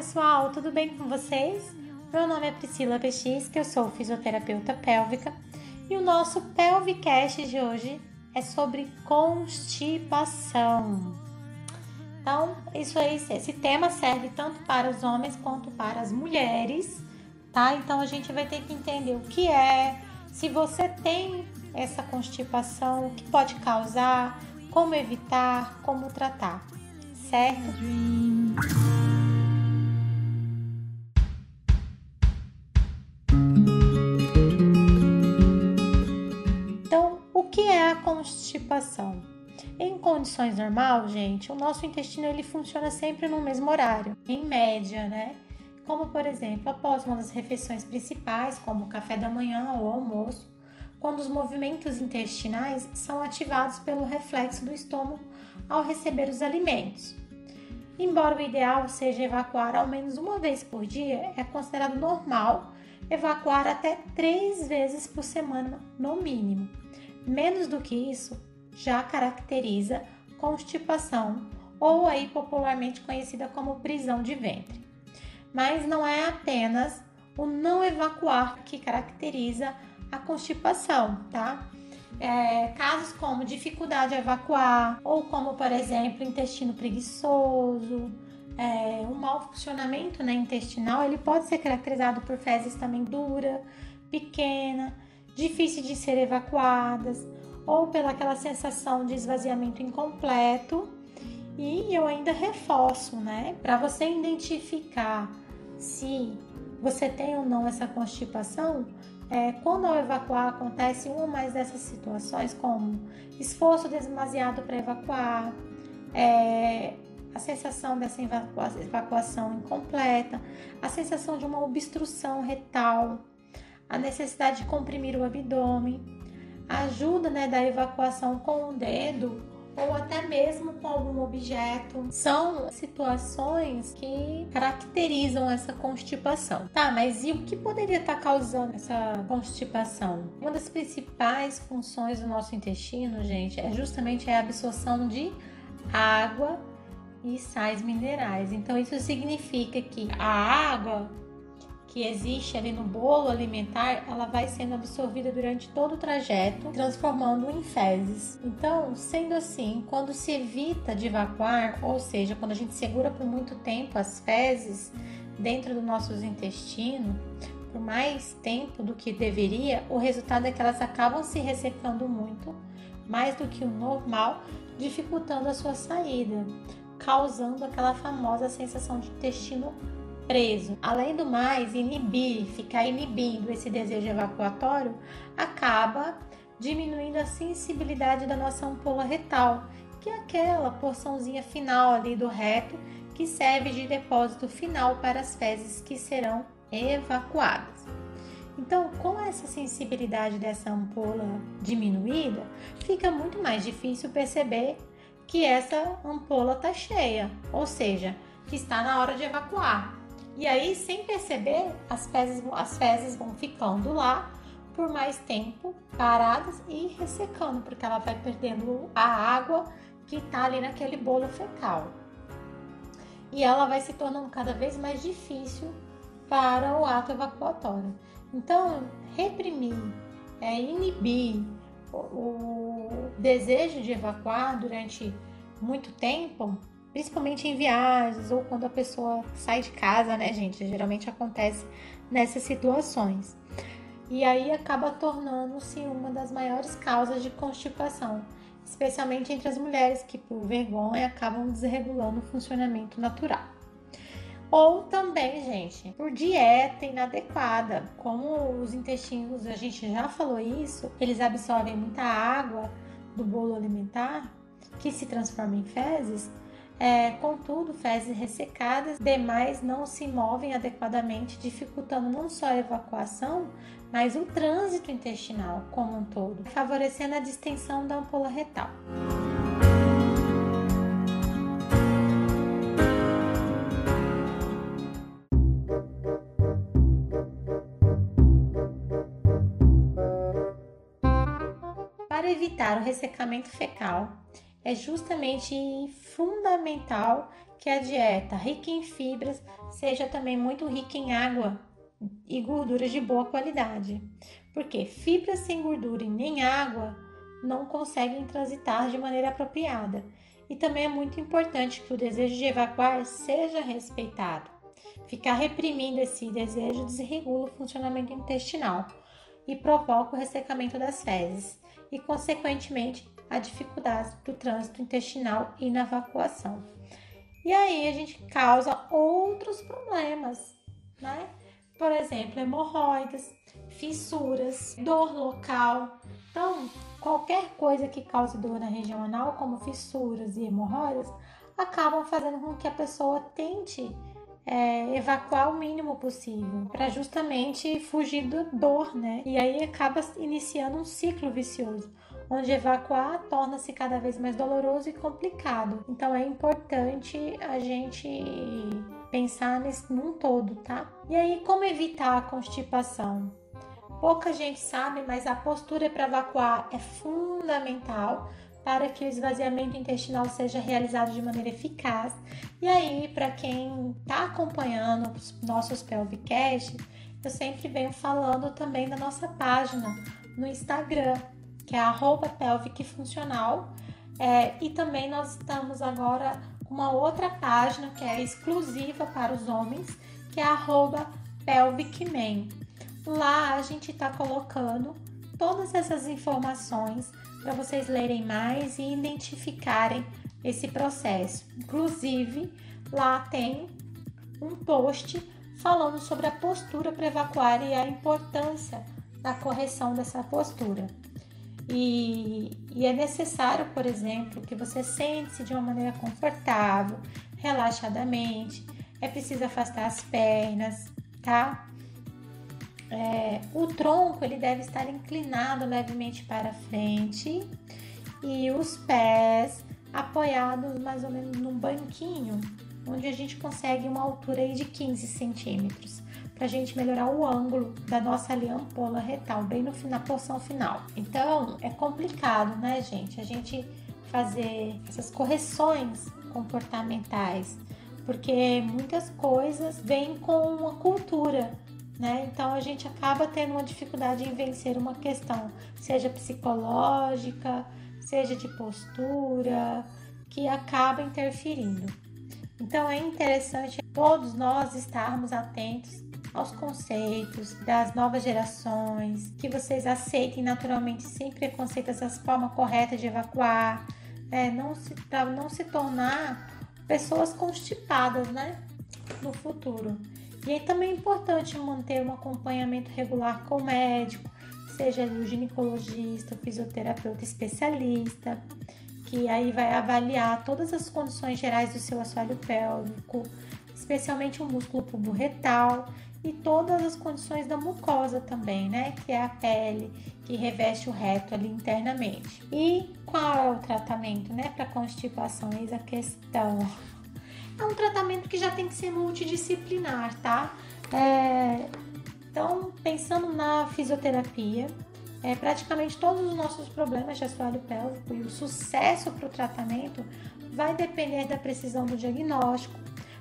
pessoal, tudo bem com vocês? Meu nome é Priscila Pechisca, eu sou fisioterapeuta pélvica e o nosso Pelvicast de hoje é sobre constipação. Então, isso aí, esse tema serve tanto para os homens quanto para as mulheres, tá? Então a gente vai ter que entender o que é, se você tem essa constipação, o que pode causar, como evitar, como tratar, certo? Então, constipação? Em condições normais, gente, o nosso intestino ele funciona sempre no mesmo horário, em média, né? Como por exemplo, após uma das refeições principais, como o café da manhã ou almoço, quando os movimentos intestinais são ativados pelo reflexo do estômago ao receber os alimentos. Embora o ideal seja evacuar ao menos uma vez por dia, é considerado normal evacuar até três vezes por semana, no mínimo. Menos do que isso já caracteriza constipação ou aí popularmente conhecida como prisão de ventre. Mas não é apenas o não evacuar que caracteriza a constipação, tá? É, casos como dificuldade a evacuar, ou como, por exemplo, intestino preguiçoso, é, um mau funcionamento né, intestinal, ele pode ser caracterizado por fezes também dura, pequena, difícil de ser evacuadas, ou pela aquela sensação de esvaziamento incompleto. E eu ainda reforço, né? Para você identificar se você tem ou não essa constipação, é, quando ao evacuar acontece uma ou mais dessas situações, como esforço demasiado para evacuar, é, a sensação dessa evacuação incompleta, a sensação de uma obstrução retal, a necessidade de comprimir o abdômen, a ajuda né, da evacuação com o dedo ou até mesmo com algum objeto. São situações que caracterizam essa constipação. Tá, mas e o que poderia estar tá causando essa constipação? Uma das principais funções do nosso intestino, gente, é justamente a absorção de água e sais minerais. Então isso significa que a água que existe ali no bolo alimentar, ela vai sendo absorvida durante todo o trajeto, transformando em fezes. Então, sendo assim, quando se evita de evacuar, ou seja, quando a gente segura por muito tempo as fezes dentro do nosso intestino, por mais tempo do que deveria, o resultado é que elas acabam se ressecando muito, mais do que o normal, dificultando a sua saída, causando aquela famosa sensação de intestino preso. Além do mais, inibir, ficar inibindo esse desejo evacuatório acaba diminuindo a sensibilidade da nossa ampola retal, que é aquela porçãozinha final ali do reto que serve de depósito final para as fezes que serão evacuadas. Então, com essa sensibilidade dessa ampola diminuída, fica muito mais difícil perceber que essa ampola está cheia, ou seja, que está na hora de evacuar. E aí, sem perceber, as fezes, as fezes vão ficando lá por mais tempo, paradas e ressecando, porque ela vai perdendo a água que está ali naquele bolo fecal. E ela vai se tornando cada vez mais difícil para o ato evacuatório. Então, reprimir, é, inibir o, o desejo de evacuar durante muito tempo principalmente em viagens ou quando a pessoa sai de casa, né, gente? Geralmente acontece nessas situações. E aí acaba tornando-se uma das maiores causas de constipação, especialmente entre as mulheres que, por vergonha, acabam desregulando o funcionamento natural. Ou também, gente, por dieta inadequada. Como os intestinos, a gente já falou isso, eles absorvem muita água do bolo alimentar, que se transforma em fezes, é, contudo, fezes ressecadas demais não se movem adequadamente, dificultando não só a evacuação, mas o trânsito intestinal como um todo, favorecendo a distensão da ampola retal. Para evitar o ressecamento fecal, é justamente fundamental que a dieta rica em fibras seja também muito rica em água e gorduras de boa qualidade. Porque fibras sem gordura e nem água não conseguem transitar de maneira apropriada. E também é muito importante que o desejo de evacuar seja respeitado. Ficar reprimindo esse desejo desregula o funcionamento intestinal e provoca o ressecamento das fezes e, consequentemente, a dificuldade do trânsito intestinal e na evacuação. E aí a gente causa outros problemas, né? Por exemplo, hemorroidas, fissuras, dor local. Então, qualquer coisa que cause dor na região anal, como fissuras e hemorroidas, acabam fazendo com que a pessoa tente é, evacuar o mínimo possível, para justamente fugir da dor, né? E aí acaba iniciando um ciclo vicioso, onde evacuar torna-se cada vez mais doloroso e complicado. Então é importante a gente pensar nesse num todo, tá? E aí como evitar a constipação? Pouca gente sabe, mas a postura para evacuar é fundamental para que o esvaziamento intestinal seja realizado de maneira eficaz. E aí, para quem está acompanhando os nossos Pelvicast, eu sempre venho falando também da nossa página no Instagram, que é pelvicfuncional. É, e também nós estamos agora com uma outra página que é exclusiva para os homens, que é pelvicman. Lá a gente está colocando todas essas informações para vocês lerem mais e identificarem esse processo. Inclusive, lá tem um post falando sobre a postura para evacuar e a importância da correção dessa postura. E, e é necessário, por exemplo, que você sente-se de uma maneira confortável, relaxadamente. É preciso afastar as pernas, tá? É, o tronco ele deve estar inclinado levemente para frente e os pés apoiados mais ou menos num banquinho, onde a gente consegue uma altura aí de 15 centímetros, para a gente melhorar o ângulo da nossa ali ampola retal, bem no, na porção final. Então é complicado, né, gente? A gente fazer essas correções comportamentais, porque muitas coisas vêm com a cultura né? Então a gente acaba tendo uma dificuldade em vencer uma questão, seja psicológica, seja de postura, que acaba interferindo. Então é interessante todos nós estarmos atentos aos conceitos das novas gerações, que vocês aceitem naturalmente sem preconceitos a forma correta de evacuar, é, não se, não se tornar pessoas constipadas, né, no futuro. E aí também é importante manter um acompanhamento regular com o médico, seja o ginecologista, o fisioterapeuta especialista, que aí vai avaliar todas as condições gerais do seu assoalho pélvico, especialmente o músculo pubo-retal e todas as condições da mucosa também, né? Que é a pele que reveste o reto ali internamente. E qual é o tratamento, né, para constipação? Eis a questão é um tratamento que já tem que ser multidisciplinar, tá? É, então, pensando na fisioterapia, é, praticamente todos os nossos problemas de assoalho pélvico e o sucesso para o tratamento vai depender da precisão do diagnóstico.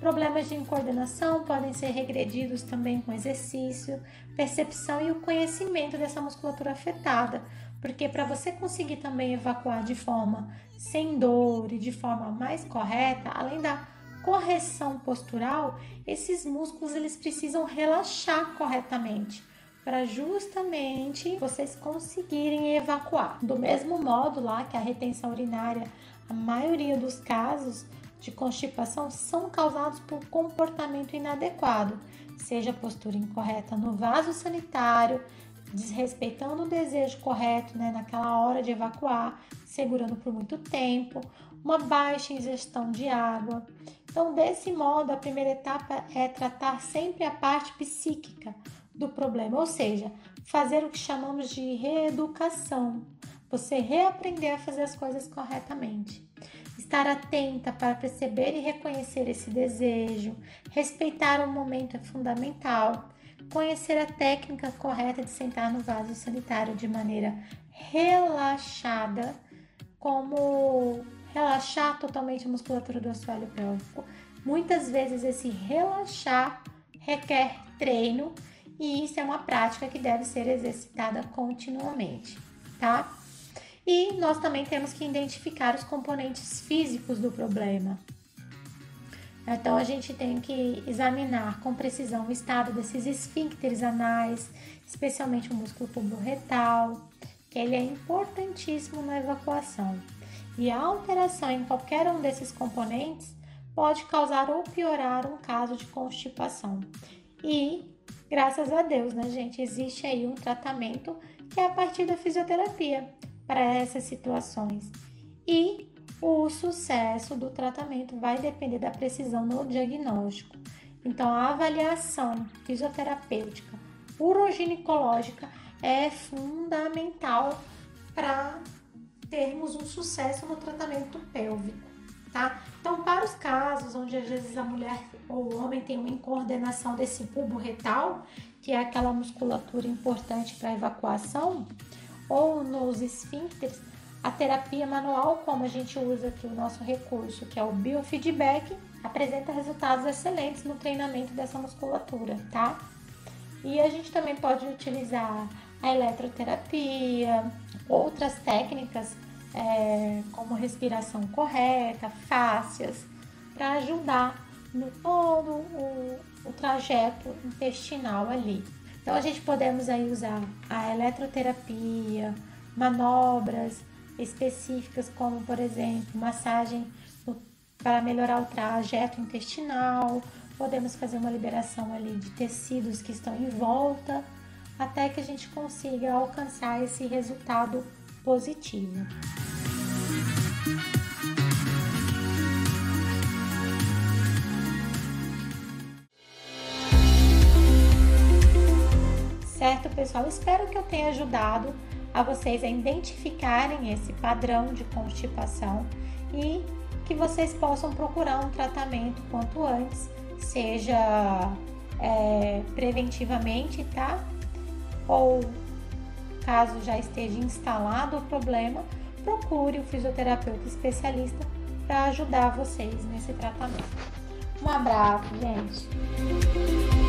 Problemas de incoordenação podem ser regredidos também com exercício, percepção e o conhecimento dessa musculatura afetada, porque para você conseguir também evacuar de forma sem dor e de forma mais correta, além da correção postural, esses músculos eles precisam relaxar corretamente para justamente vocês conseguirem evacuar. Do mesmo modo lá que a retenção urinária, a maioria dos casos de constipação são causados por comportamento inadequado, seja postura incorreta no vaso sanitário, desrespeitando o desejo correto né, naquela hora de evacuar, segurando por muito tempo, uma baixa ingestão de água. Então, desse modo, a primeira etapa é tratar sempre a parte psíquica do problema, ou seja, fazer o que chamamos de reeducação, você reaprender a fazer as coisas corretamente. Estar atenta para perceber e reconhecer esse desejo, respeitar o momento é fundamental. Conhecer a técnica correta de sentar no vaso sanitário de maneira relaxada, como relaxar totalmente a musculatura do assoalho pélvico. Muitas vezes esse relaxar requer treino e isso é uma prática que deve ser exercitada continuamente, tá? E nós também temos que identificar os componentes físicos do problema. Então a gente tem que examinar com precisão o estado desses esfíncteres anais, especialmente o músculo pubo-retal, que ele é importantíssimo na evacuação. E a alteração em qualquer um desses componentes pode causar ou piorar um caso de constipação. E graças a Deus, né, gente, existe aí um tratamento que é a partir da fisioterapia para essas situações. E o sucesso do tratamento vai depender da precisão no diagnóstico. Então, a avaliação fisioterapêutica uroginecológica é fundamental para termos um sucesso no tratamento pélvico, tá? Então, para os casos onde às vezes a mulher ou o homem tem uma incoordenação desse bulbo retal, que é aquela musculatura importante para evacuação, ou nos esfíncteres, a terapia manual, como a gente usa aqui o nosso recurso, que é o biofeedback, apresenta resultados excelentes no treinamento dessa musculatura, tá? E a gente também pode utilizar a eletroterapia, outras técnicas é, como respiração correta, fáscias, para ajudar no todo o, o trajeto intestinal ali. Então a gente podemos aí usar a eletroterapia, manobras específicas como por exemplo massagem para melhorar o trajeto intestinal, podemos fazer uma liberação ali de tecidos que estão em volta até que a gente consiga alcançar esse resultado positivo. Certo, pessoal? Espero que eu tenha ajudado a vocês a identificarem esse padrão de constipação e que vocês possam procurar um tratamento quanto antes, seja é, preventivamente, tá? Ou caso já esteja instalado o problema, procure o fisioterapeuta especialista para ajudar vocês nesse tratamento. Um abraço, gente!